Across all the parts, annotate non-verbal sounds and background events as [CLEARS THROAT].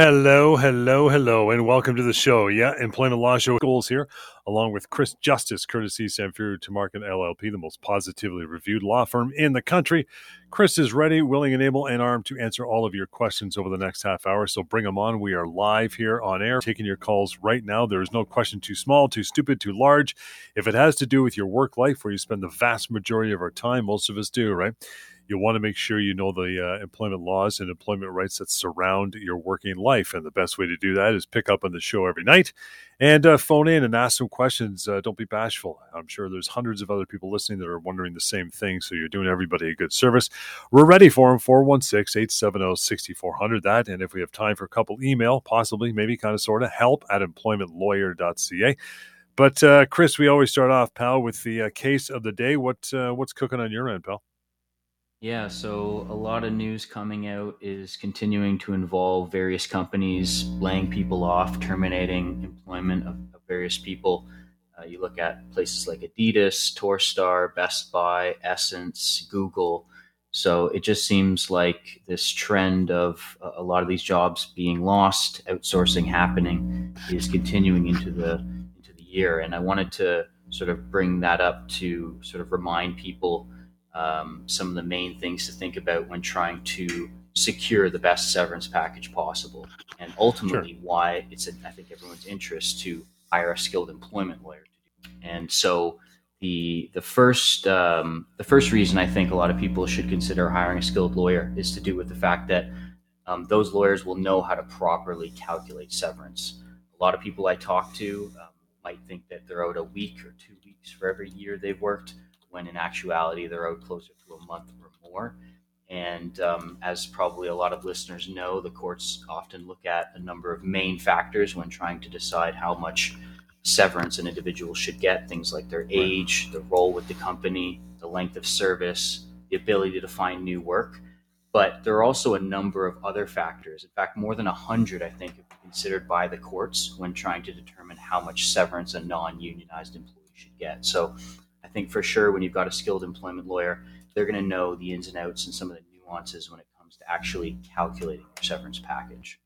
Hello, hello, hello, and welcome to the show. Yeah, Employment Law Show Scholes here, along with Chris Justice, courtesy Samfiru Tumarkin LLP, the most positively reviewed law firm in the country. Chris is ready, willing, and able, and armed to answer all of your questions over the next half hour. So bring them on. We are live here on air, taking your calls right now. There is no question too small, too stupid, too large. If it has to do with your work life, where you spend the vast majority of our time, most of us do, right? You'll want to make sure you know the uh, employment laws and employment rights that surround your working life. And the best way to do that is pick up on the show every night and uh, phone in and ask some questions. Uh, don't be bashful. I'm sure there's hundreds of other people listening that are wondering the same thing. So you're doing everybody a good service. We're ready for them 416 870 6400. That. And if we have time for a couple email, possibly, maybe kind of sort of help at employmentlawyer.ca. But uh, Chris, we always start off, pal, with the uh, case of the day. What uh, what's cooking on your end, pal? Yeah, so a lot of news coming out is continuing to involve various companies laying people off, terminating employment of, of various people. Uh, you look at places like Adidas, Torstar, Best Buy, Essence, Google. So it just seems like this trend of a lot of these jobs being lost, outsourcing happening, is continuing into the into the year. And I wanted to sort of bring that up to sort of remind people um, some of the main things to think about when trying to secure the best severance package possible, and ultimately sure. why it's in, I think everyone's interest to hire a skilled employment lawyer. And so the the first um, the first reason I think a lot of people should consider hiring a skilled lawyer is to do with the fact that um, those lawyers will know how to properly calculate severance. A lot of people I talk to um, might think that they're out a week or two weeks for every year they've worked when in actuality they're out closer to a month or more. And um, as probably a lot of listeners know, the courts often look at a number of main factors when trying to decide how much severance an individual should get things like their age, the role with the company, the length of service, the ability to find new work. But there are also a number of other factors. In fact, more than 100, I think, have been considered by the courts when trying to determine how much severance a non unionized employee should get. So I think for sure when you've got a skilled employment lawyer, they're going to know the ins and outs and some of the nuances when it comes to actually calculating your severance package.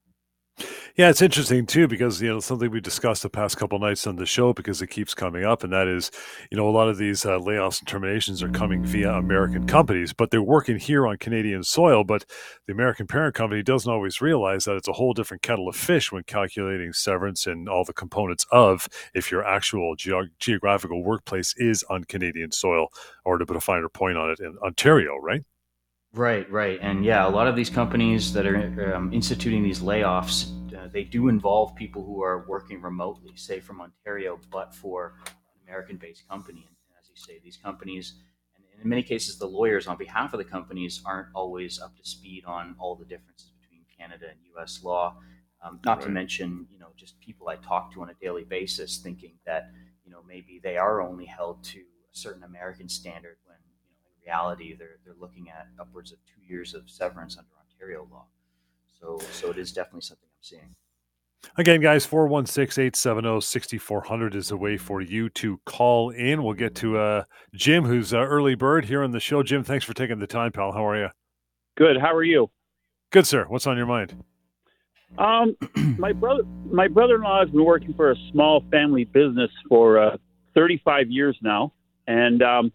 Yeah, it's interesting too because you know something we discussed the past couple nights on the show because it keeps coming up, and that is, you know, a lot of these uh, layoffs and terminations are coming via American companies, but they're working here on Canadian soil. But the American parent company doesn't always realize that it's a whole different kettle of fish when calculating severance and all the components of if your actual ge- geographical workplace is on Canadian soil, or to put a finer point on it, in Ontario, right? Right, right, and yeah, a lot of these companies that are um, instituting these layoffs uh, they do involve people who are working remotely, say from Ontario, but for an American-based company. And as you say, these companies, and in many cases, the lawyers on behalf of the companies aren't always up to speed on all the differences between Canada and U.S. law. Um, not right. to mention, you know, just people I talk to on a daily basis, thinking that you know maybe they are only held to a certain American standard when you know in reality they're they're looking at upwards of two years of severance under Ontario law. So so it is definitely something seeing. Again, guys, 416 870 6400 is a way for you to call in. We'll get to uh, Jim, who's uh, early bird here on the show. Jim, thanks for taking the time, pal. How are you? Good. How are you? Good, sir. What's on your mind? Um, [CLEARS THROAT] my brother, my brother-in-law has been working for a small family business for uh, 35 years now, and um,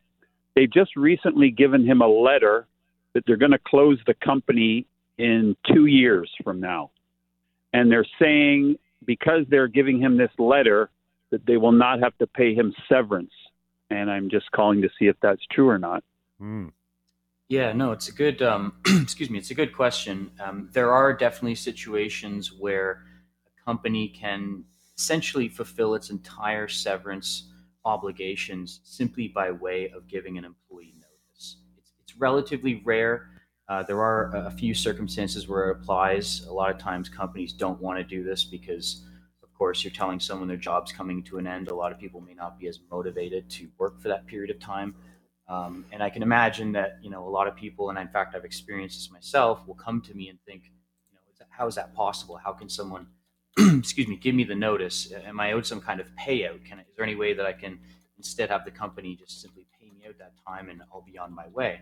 they just recently given him a letter that they're going to close the company in two years from now and they're saying because they're giving him this letter that they will not have to pay him severance. And I'm just calling to see if that's true or not. Mm. Yeah, no, it's a good. Um, [CLEARS THROAT] excuse me, it's a good question. Um, there are definitely situations where a company can essentially fulfill its entire severance obligations simply by way of giving an employee notice. It's, it's relatively rare uh, there are a few circumstances where it applies. A lot of times, companies don't want to do this because, of course, you're telling someone their job's coming to an end. A lot of people may not be as motivated to work for that period of time. Um, and I can imagine that you know a lot of people, and in fact, I've experienced this myself, will come to me and think, you know, how is that possible? How can someone, [CLEARS THROAT] excuse me, give me the notice? Am I owed some kind of payout? Can I, is there any way that I can instead have the company just simply pay me out that time and I'll be on my way?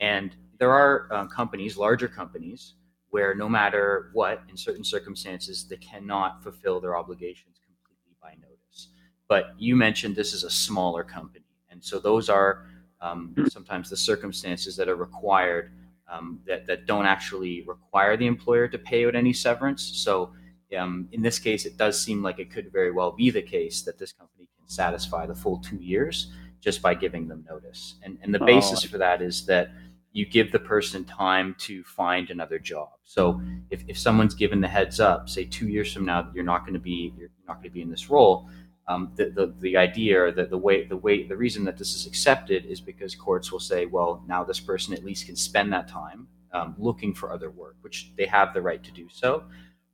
And there are um, companies, larger companies, where no matter what, in certain circumstances, they cannot fulfill their obligations completely by notice. But you mentioned this is a smaller company, and so those are um, sometimes the circumstances that are required um, that, that don't actually require the employer to pay out any severance. So um, in this case, it does seem like it could very well be the case that this company can satisfy the full two years just by giving them notice. And, and the basis oh. for that is that you give the person time to find another job. So if, if someone's given the heads up, say two years from now, you're not going to be you're not going to be in this role, um, the, the, the idea or the, the way the way the reason that this is accepted is because courts will say, well, now this person at least can spend that time um, looking for other work, which they have the right to do so,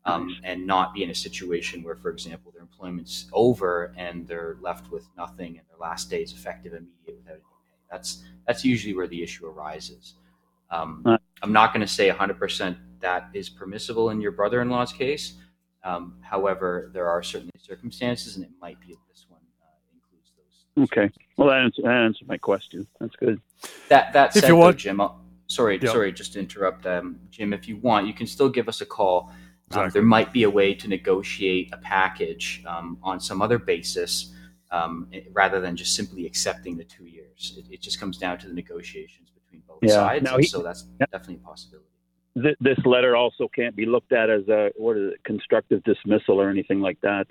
um, and not be in a situation where, for example, their employment's over and they're left with nothing and their last day is effective immediate without. That's that's usually where the issue arises. Um, I'm not going to say 100% that is permissible in your brother-in-law's case. Um, however, there are certainly circumstances, and it might be that this one uh, includes those. Okay. Well, that answers, that answers my question. That's good. That that said, if you want, though, Jim, I'll, sorry, yeah. sorry, just to interrupt, um, Jim. If you want, you can still give us a call. Um, exactly. Um, there might be a way to negotiate a package um, on some other basis um, rather than just simply accepting the two years. It, it, just comes down to the negotiations between both yeah. sides. He, so that's yeah. definitely a possibility th- this letter also can't be looked at as a what is it, constructive dismissal or anything like that.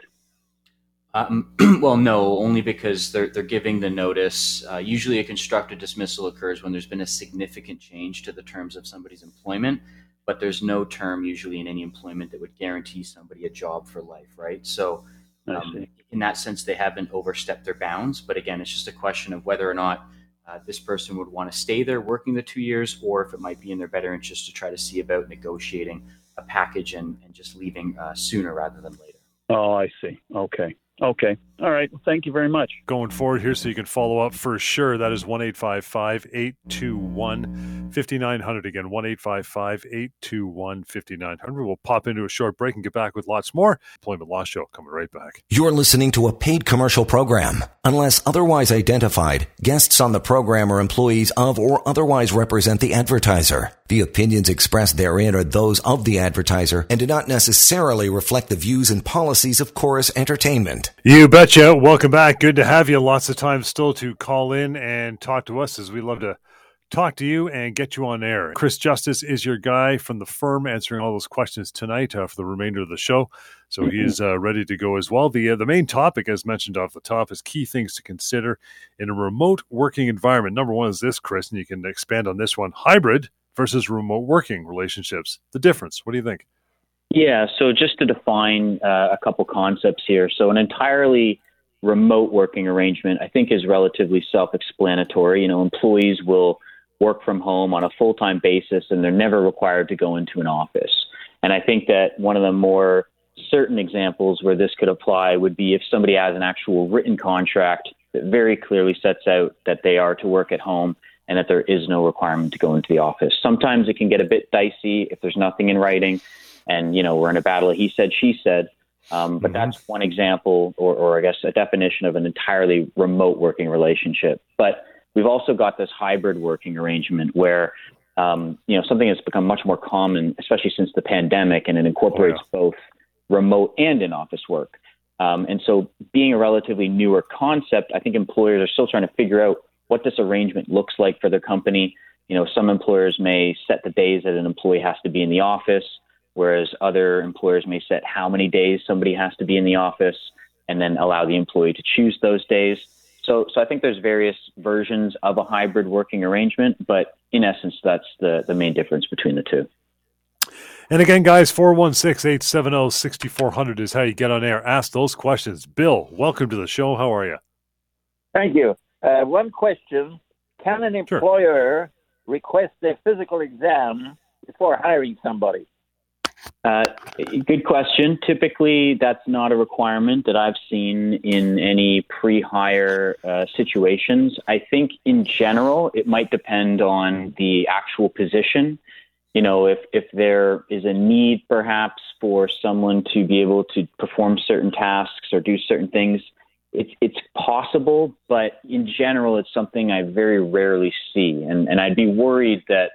Um, [CLEARS THROAT] well, no, only because they're they're giving the notice. Uh, usually, a constructive dismissal occurs when there's been a significant change to the terms of somebody's employment, but there's no term usually in any employment that would guarantee somebody a job for life, right? So, um, in that sense, they haven't overstepped their bounds. But again, it's just a question of whether or not uh, this person would want to stay there working the two years, or if it might be in their better interest to try to see about negotiating a package and, and just leaving uh, sooner rather than later. Oh, I see. Okay. Okay. All right. Well, thank you very much. Going forward here, so you can follow up for sure. That is 1 821 5900. Again, 1 821 5900. We'll pop into a short break and get back with lots more. Employment Law Show coming right back. You're listening to a paid commercial program. Unless otherwise identified, guests on the program are employees of or otherwise represent the advertiser. The opinions expressed therein are those of the advertiser and do not necessarily reflect the views and policies of Chorus Entertainment. You betcha. Welcome back. Good to have you. Lots of time still to call in and talk to us as we love to talk to you and get you on air. Chris Justice is your guy from the firm answering all those questions tonight uh, for the remainder of the show. So mm-hmm. he is uh, ready to go as well. The, uh, the main topic, as mentioned off the top, is key things to consider in a remote working environment. Number one is this, Chris, and you can expand on this one hybrid versus remote working relationships. The difference. What do you think? Yeah, so just to define uh, a couple concepts here. So, an entirely remote working arrangement, I think, is relatively self explanatory. You know, employees will work from home on a full time basis and they're never required to go into an office. And I think that one of the more certain examples where this could apply would be if somebody has an actual written contract that very clearly sets out that they are to work at home and that there is no requirement to go into the office. Sometimes it can get a bit dicey if there's nothing in writing, and you know we're in a battle of he said she said. Um, but mm-hmm. that's one example, or, or I guess a definition of an entirely remote working relationship. But we've also got this hybrid working arrangement where um, you know something that's become much more common, especially since the pandemic, and it incorporates oh, yeah. both remote and in office work. Um, and so, being a relatively newer concept, I think employers are still trying to figure out what this arrangement looks like for their company. You know, some employers may set the days that an employee has to be in the office, whereas other employers may set how many days somebody has to be in the office and then allow the employee to choose those days. So, so I think there's various versions of a hybrid working arrangement, but in essence, that's the, the main difference between the two. And again, guys, 416 870 6400 is how you get on air. Ask those questions. Bill, welcome to the show. How are you? Thank you. Uh, one question Can an employer sure. request a physical exam before hiring somebody? Uh, good question. Typically, that's not a requirement that I've seen in any pre hire uh, situations. I think in general, it might depend on the actual position. you know, if, if there is a need perhaps for someone to be able to perform certain tasks or do certain things, it's, it's possible, but in general, it's something I very rarely see. And, and I'd be worried that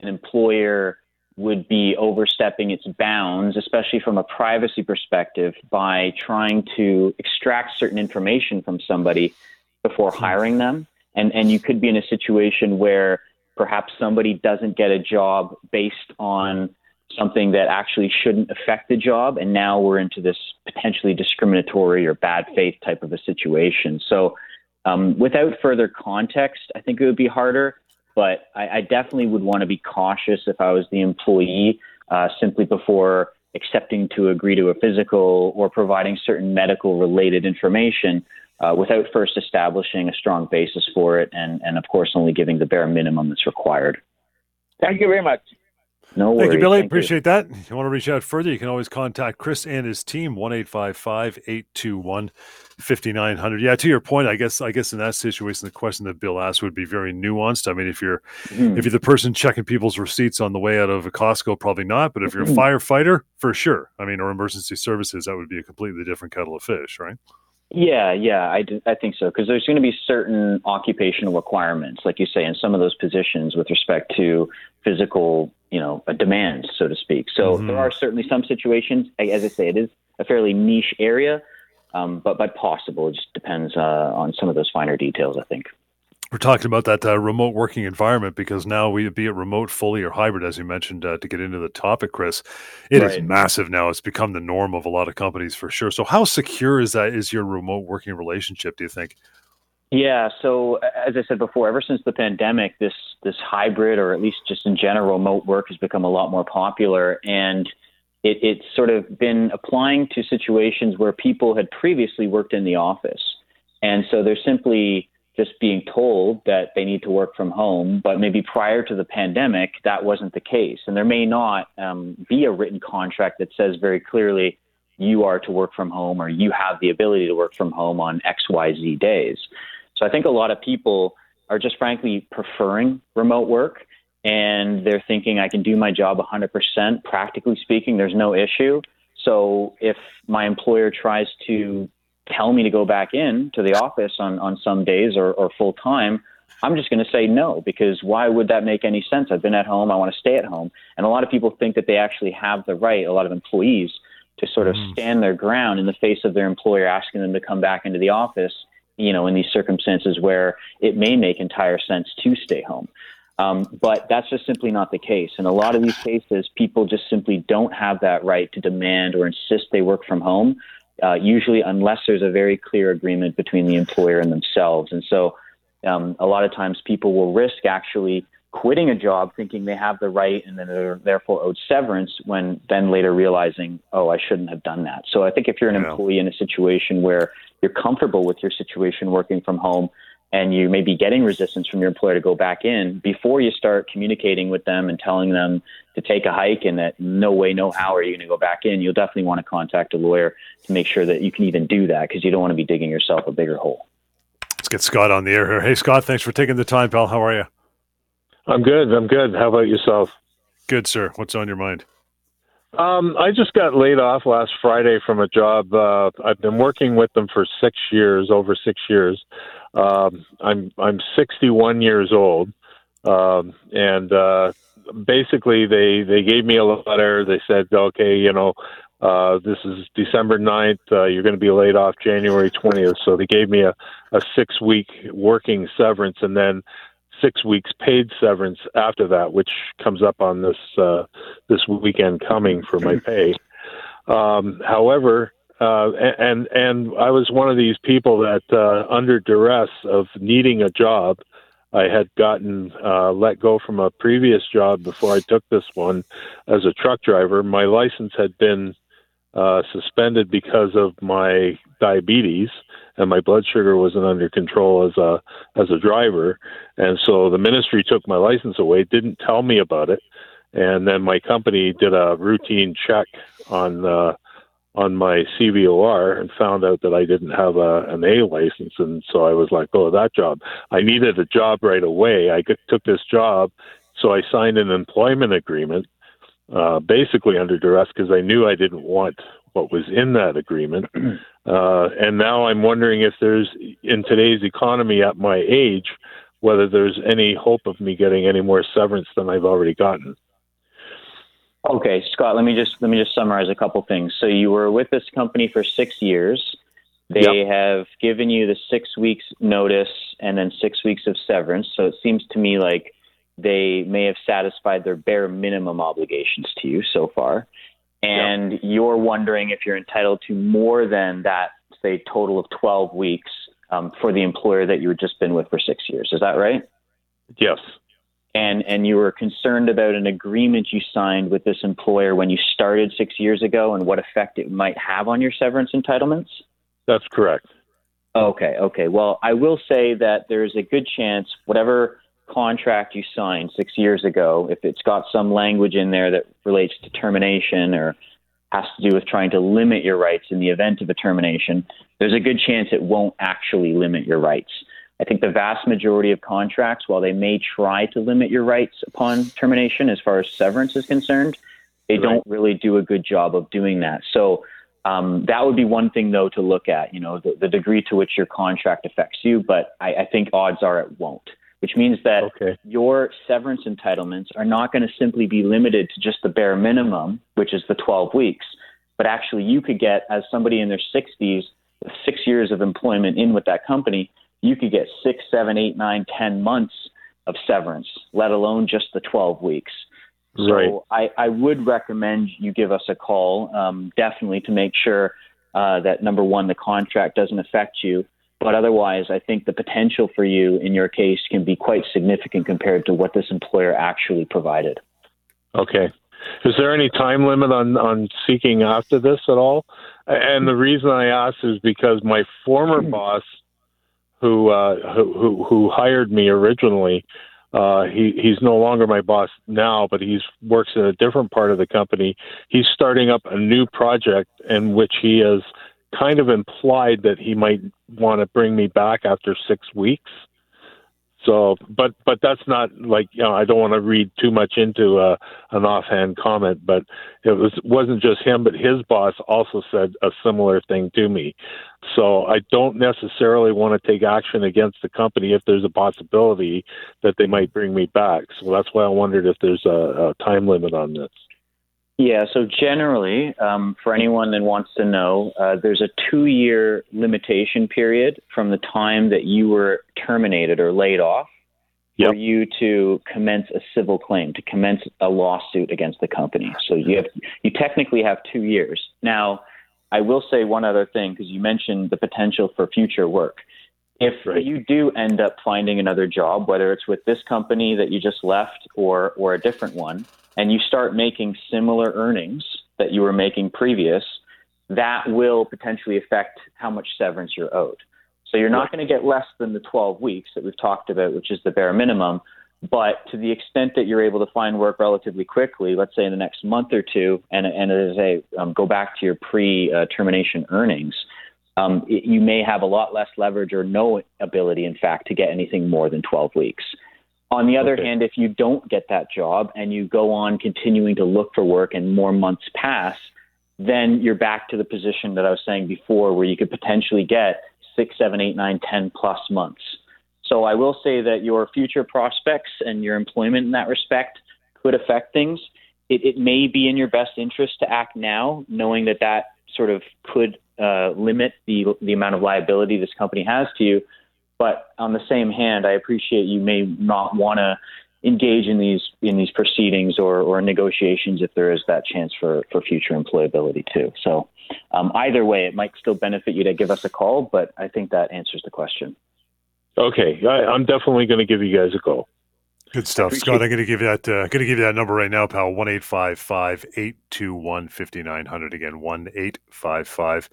an employer would be overstepping its bounds, especially from a privacy perspective, by trying to extract certain information from somebody before hiring them. And, and you could be in a situation where perhaps somebody doesn't get a job based on something that actually shouldn't affect the job. And now we're into this potentially discriminatory or bad faith type of a situation. So, um, without further context, I think it would be harder. But I, I definitely would want to be cautious if I was the employee uh, simply before accepting to agree to a physical or providing certain medical related information uh, without first establishing a strong basis for it and, and, of course, only giving the bare minimum that's required. Thank you very much. No worries. Thank you, Billy. Thank Appreciate you. that. If you want to reach out further, you can always contact Chris and his team, 1 821 5900. Yeah, to your point, I guess I guess in that situation, the question that Bill asked would be very nuanced. I mean, if you're mm-hmm. if you're the person checking people's receipts on the way out of a Costco, probably not. But if you're a mm-hmm. firefighter, for sure. I mean, or emergency services, that would be a completely different kettle of fish, right? Yeah, yeah, I, do, I think so because there's going to be certain occupational requirements, like you say, in some of those positions with respect to physical, you know, demands, so to speak. So mm-hmm. there are certainly some situations, as I say, it is a fairly niche area, um, but but possible. It just depends uh, on some of those finer details, I think we're talking about that uh, remote working environment because now we be it remote, fully, or hybrid, as you mentioned, uh, to get into the topic, Chris. it right. is massive now. It's become the norm of a lot of companies for sure. So, how secure is that? Is your remote working relationship? Do you think? Yeah. So, as I said before, ever since the pandemic, this this hybrid, or at least just in general, remote work has become a lot more popular, and it, it's sort of been applying to situations where people had previously worked in the office, and so they're simply just being told that they need to work from home. But maybe prior to the pandemic, that wasn't the case. And there may not um, be a written contract that says very clearly you are to work from home or you have the ability to work from home on XYZ days. So I think a lot of people are just frankly preferring remote work and they're thinking I can do my job 100%. Practically speaking, there's no issue. So if my employer tries to tell me to go back in to the office on, on some days or, or full time, I'm just going to say no because why would that make any sense? I've been at home. I want to stay at home. And a lot of people think that they actually have the right, a lot of employees, to sort of mm. stand their ground in the face of their employer asking them to come back into the office, you know, in these circumstances where it may make entire sense to stay home. Um, but that's just simply not the case. In a lot of these cases, people just simply don't have that right to demand or insist they work from home uh, usually unless there's a very clear agreement between the employer and themselves. And so um, a lot of times people will risk actually quitting a job thinking they have the right and then they're therefore owed severance when then later realizing, oh, I shouldn't have done that. So I think if you're an yeah. employee in a situation where you're comfortable with your situation working from home, and you may be getting resistance from your employer to go back in before you start communicating with them and telling them to take a hike and that no way, no how are you going to go back in, you'll definitely want to contact a lawyer to make sure that you can even do that because you don't want to be digging yourself a bigger hole. Let's get Scott on the air here. Hey, Scott, thanks for taking the time, pal. How are you? I'm good. I'm good. How about yourself? Good, sir. What's on your mind? Um, I just got laid off last Friday from a job. Uh, I've been working with them for six years, over six years. Um, I'm I'm 61 years old, um, and uh, basically they they gave me a letter. They said, okay, you know, uh, this is December 9th. Uh, you're going to be laid off January 20th. So they gave me a, a six week working severance and then six weeks paid severance after that, which comes up on this uh, this weekend coming for my [LAUGHS] pay. Um, however, uh, and and I was one of these people that, uh, under duress of needing a job, I had gotten uh, let go from a previous job before I took this one as a truck driver. My license had been uh, suspended because of my diabetes, and my blood sugar wasn't under control as a as a driver. And so the ministry took my license away, didn't tell me about it, and then my company did a routine check on. Uh, on my CVOR and found out that I didn't have a, an A license, and so I was like, "Oh, that job." I needed a job right away. I took this job, So I signed an employment agreement, uh, basically under duress because I knew I didn't want what was in that agreement. [CLEARS THROAT] Uh, and now I'm wondering if there's, in today's economy at my age, whether there's any hope of me getting any more severance than I've already gotten. Okay, Scott, let me just let me just summarize a couple things. So you were with this company for 6 years. They yep. have given you the 6 weeks notice and then 6 weeks of severance. So it seems to me like they may have satisfied their bare minimum obligations to you so far. And yep. you're wondering if you're entitled to more than that, say, total of 12 weeks um, for the employer that you've just been with for six years. Is that right? Yes and and you were concerned about an agreement you signed with this employer when you started six years ago and what effect it might have on your severance entitlements? That's correct. Okay, okay. Well, I will say that there's a good chance whatever contract you signed six years ago, if it's got some language in there that relates to termination or has to do with trying to limit your rights in the event of a termination, there's a good chance it won't actually limit your rights. I think the vast majority of contracts, while they may try to limit your rights upon termination as far as severance is concerned, they right. don't really do a good job of doing that. So um, that would be one thing, though, to look at, you know, the, the degree to which your contract affects you. But I, I think odds are it won't, which means that okay. your severance entitlements are not going to simply be limited to just the bare minimum, which is the 12 weeks. But actually, you could get, as somebody in their 60s, six years of employment in with that company, you could get six, seven, eight, nine, ten months of severance, let alone just the 12 weeks. So right. I, I would recommend you give us a call, um, definitely to make sure uh, that number one, the contract doesn't affect you. But otherwise, I think the potential for you in your case can be quite significant compared to what this employer actually provided. Okay. Is there any time limit on, on seeking after this at all? And the reason I ask is because my former boss who uh, who who hired me originally. Uh, he he's no longer my boss now, but he's works in a different part of the company. He's starting up a new project in which he has kind of implied that he might want to bring me back after six weeks. So, but but that's not like you know I don't want to read too much into uh, an offhand comment, but it was wasn't just him, but his boss also said a similar thing to me. So I don't necessarily want to take action against the company if there's a possibility that they might bring me back. So that's why I wondered if there's a, a time limit on this. Yeah, so generally, um, for anyone that wants to know, uh, there's a two year limitation period from the time that you were terminated or laid off yep. for you to commence a civil claim, to commence a lawsuit against the company. So you, have, you technically have two years. Now, I will say one other thing because you mentioned the potential for future work. If right. you do end up finding another job, whether it's with this company that you just left or, or a different one, and you start making similar earnings that you were making previous, that will potentially affect how much severance you're owed. So you're not going to get less than the 12 weeks that we've talked about, which is the bare minimum. But to the extent that you're able to find work relatively quickly, let's say in the next month or two, and, and as I um, go back to your pre termination earnings, um, it, you may have a lot less leverage or no ability, in fact, to get anything more than 12 weeks. On the other okay. hand, if you don't get that job and you go on continuing to look for work and more months pass, then you're back to the position that I was saying before, where you could potentially get six, seven, eight, nine, ten plus months. So I will say that your future prospects and your employment in that respect could affect things. It, it may be in your best interest to act now, knowing that that sort of could uh, limit the the amount of liability this company has to you. But on the same hand, I appreciate you may not want to engage in these in these proceedings or, or negotiations if there is that chance for, for future employability too. So um, either way, it might still benefit you to give us a call, but I think that answers the question. Okay, I, I'm definitely going to give you guys a call. Good stuff, Appreciate Scott. I'm going to give you that. Uh, going to give you that number right now, pal. One eight five five eight two one fifty nine hundred. Again, one eight five five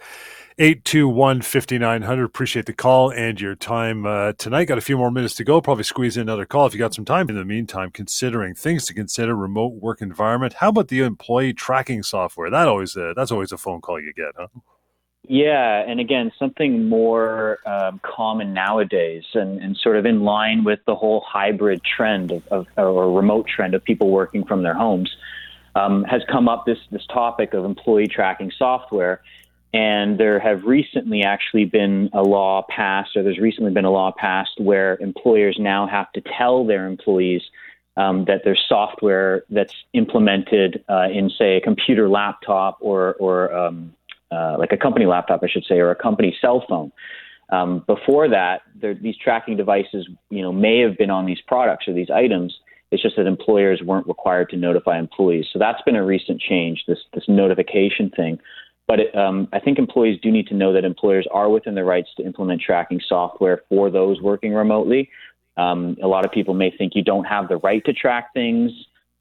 eight two one fifty nine hundred. Appreciate the call and your time uh, tonight. Got a few more minutes to go. Probably squeeze in another call if you got some time. In the meantime, considering things to consider: remote work environment. How about the employee tracking software? That always uh, that's always a phone call you get, huh? Yeah, and again, something more um, common nowadays, and, and, sort of in line with the whole hybrid trend of, of or remote trend of people working from their homes, um, has come up this this topic of employee tracking software. And there have recently actually been a law passed, or there's recently been a law passed where employers now have to tell their employees um, that there's software that's implemented uh, in, say, a computer laptop or, or um, uh, like a company laptop, I should say, or a company cell phone. Um, before that, there, these tracking devices, you know, may have been on these products or these items. It's just that employers weren't required to notify employees. So that's been a recent change, this this notification thing. But it, um, I think employees do need to know that employers are within their rights to implement tracking software for those working remotely. Um, a lot of people may think you don't have the right to track things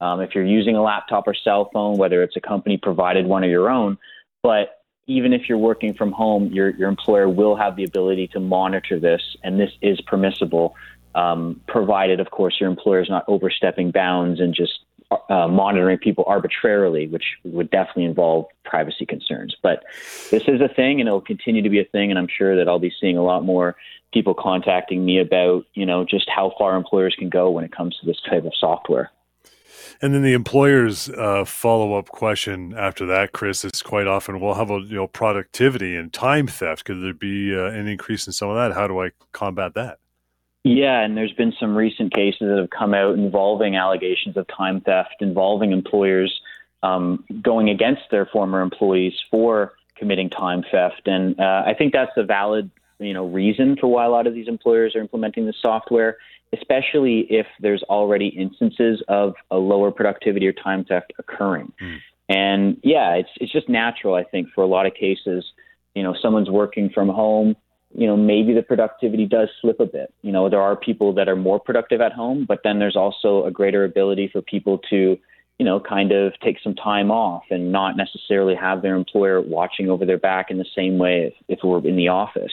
um, if you're using a laptop or cell phone, whether it's a company provided one or your own. But even if you're working from home, your, your employer will have the ability to monitor this, and this is permissible, um, provided, of course, your employer is not overstepping bounds and just uh, monitoring people arbitrarily, which would definitely involve privacy concerns. But this is a thing, and it'll continue to be a thing. And I'm sure that I'll be seeing a lot more people contacting me about, you know, just how far employers can go when it comes to this type of software. And then the employer's uh, follow up question after that, Chris, is quite often, well, how about you know productivity and time theft? Could there be uh, an increase in some of that? How do I combat that? Yeah, and there's been some recent cases that have come out involving allegations of time theft, involving employers um, going against their former employees for committing time theft. And uh, I think that's a valid, you know, reason for why a lot of these employers are implementing this software, especially if there's already instances of a lower productivity or time theft occurring. Mm. And yeah, it's it's just natural, I think, for a lot of cases. You know, someone's working from home you know, maybe the productivity does slip a bit. You know, there are people that are more productive at home, but then there's also a greater ability for people to, you know, kind of take some time off and not necessarily have their employer watching over their back in the same way if, if we're in the office.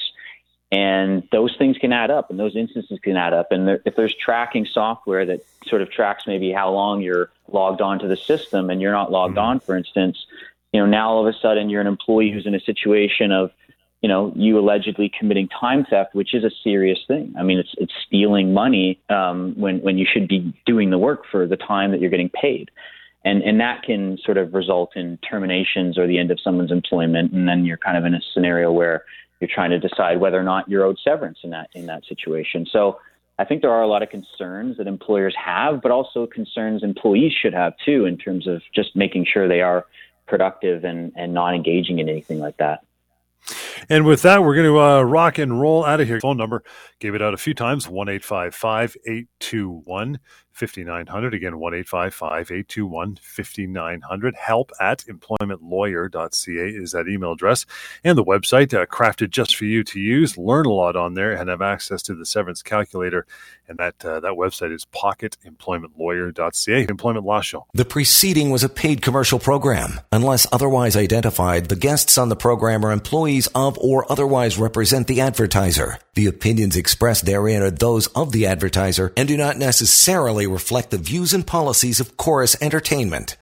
And those things can add up, and those instances can add up. And there, if there's tracking software that sort of tracks maybe how long you're logged on to the system and you're not logged mm-hmm. on, for instance, you know, now all of a sudden you're an employee who's in a situation of you know, you allegedly committing time theft, which is a serious thing. I mean, it's it's stealing money um, when when you should be doing the work for the time that you're getting paid, and and that can sort of result in terminations or the end of someone's employment, and then you're kind of in a scenario where you're trying to decide whether or not you're owed severance in that in that situation. So. I think there are a lot of concerns that employers have, but also concerns employees should have too, in terms of just making sure they are productive and, and not engaging in anything like that. And with that, we're going to uh, rock and roll out of here. Phone number, gave it out a few times, 1 821 5900. Again, 1 821 5900. Help at employmentlawyer.ca is that email address. And the website, uh, crafted just for you to use. Learn a lot on there and have access to the severance calculator. And that, uh, that website is pocketemploymentlawyer.ca. Employment Law Show. The preceding was a paid commercial program. Unless otherwise identified, the guests on the program are employees of or otherwise represent the advertiser. The opinions expressed therein are those of the advertiser and do not necessarily reflect the views and policies of Chorus Entertainment.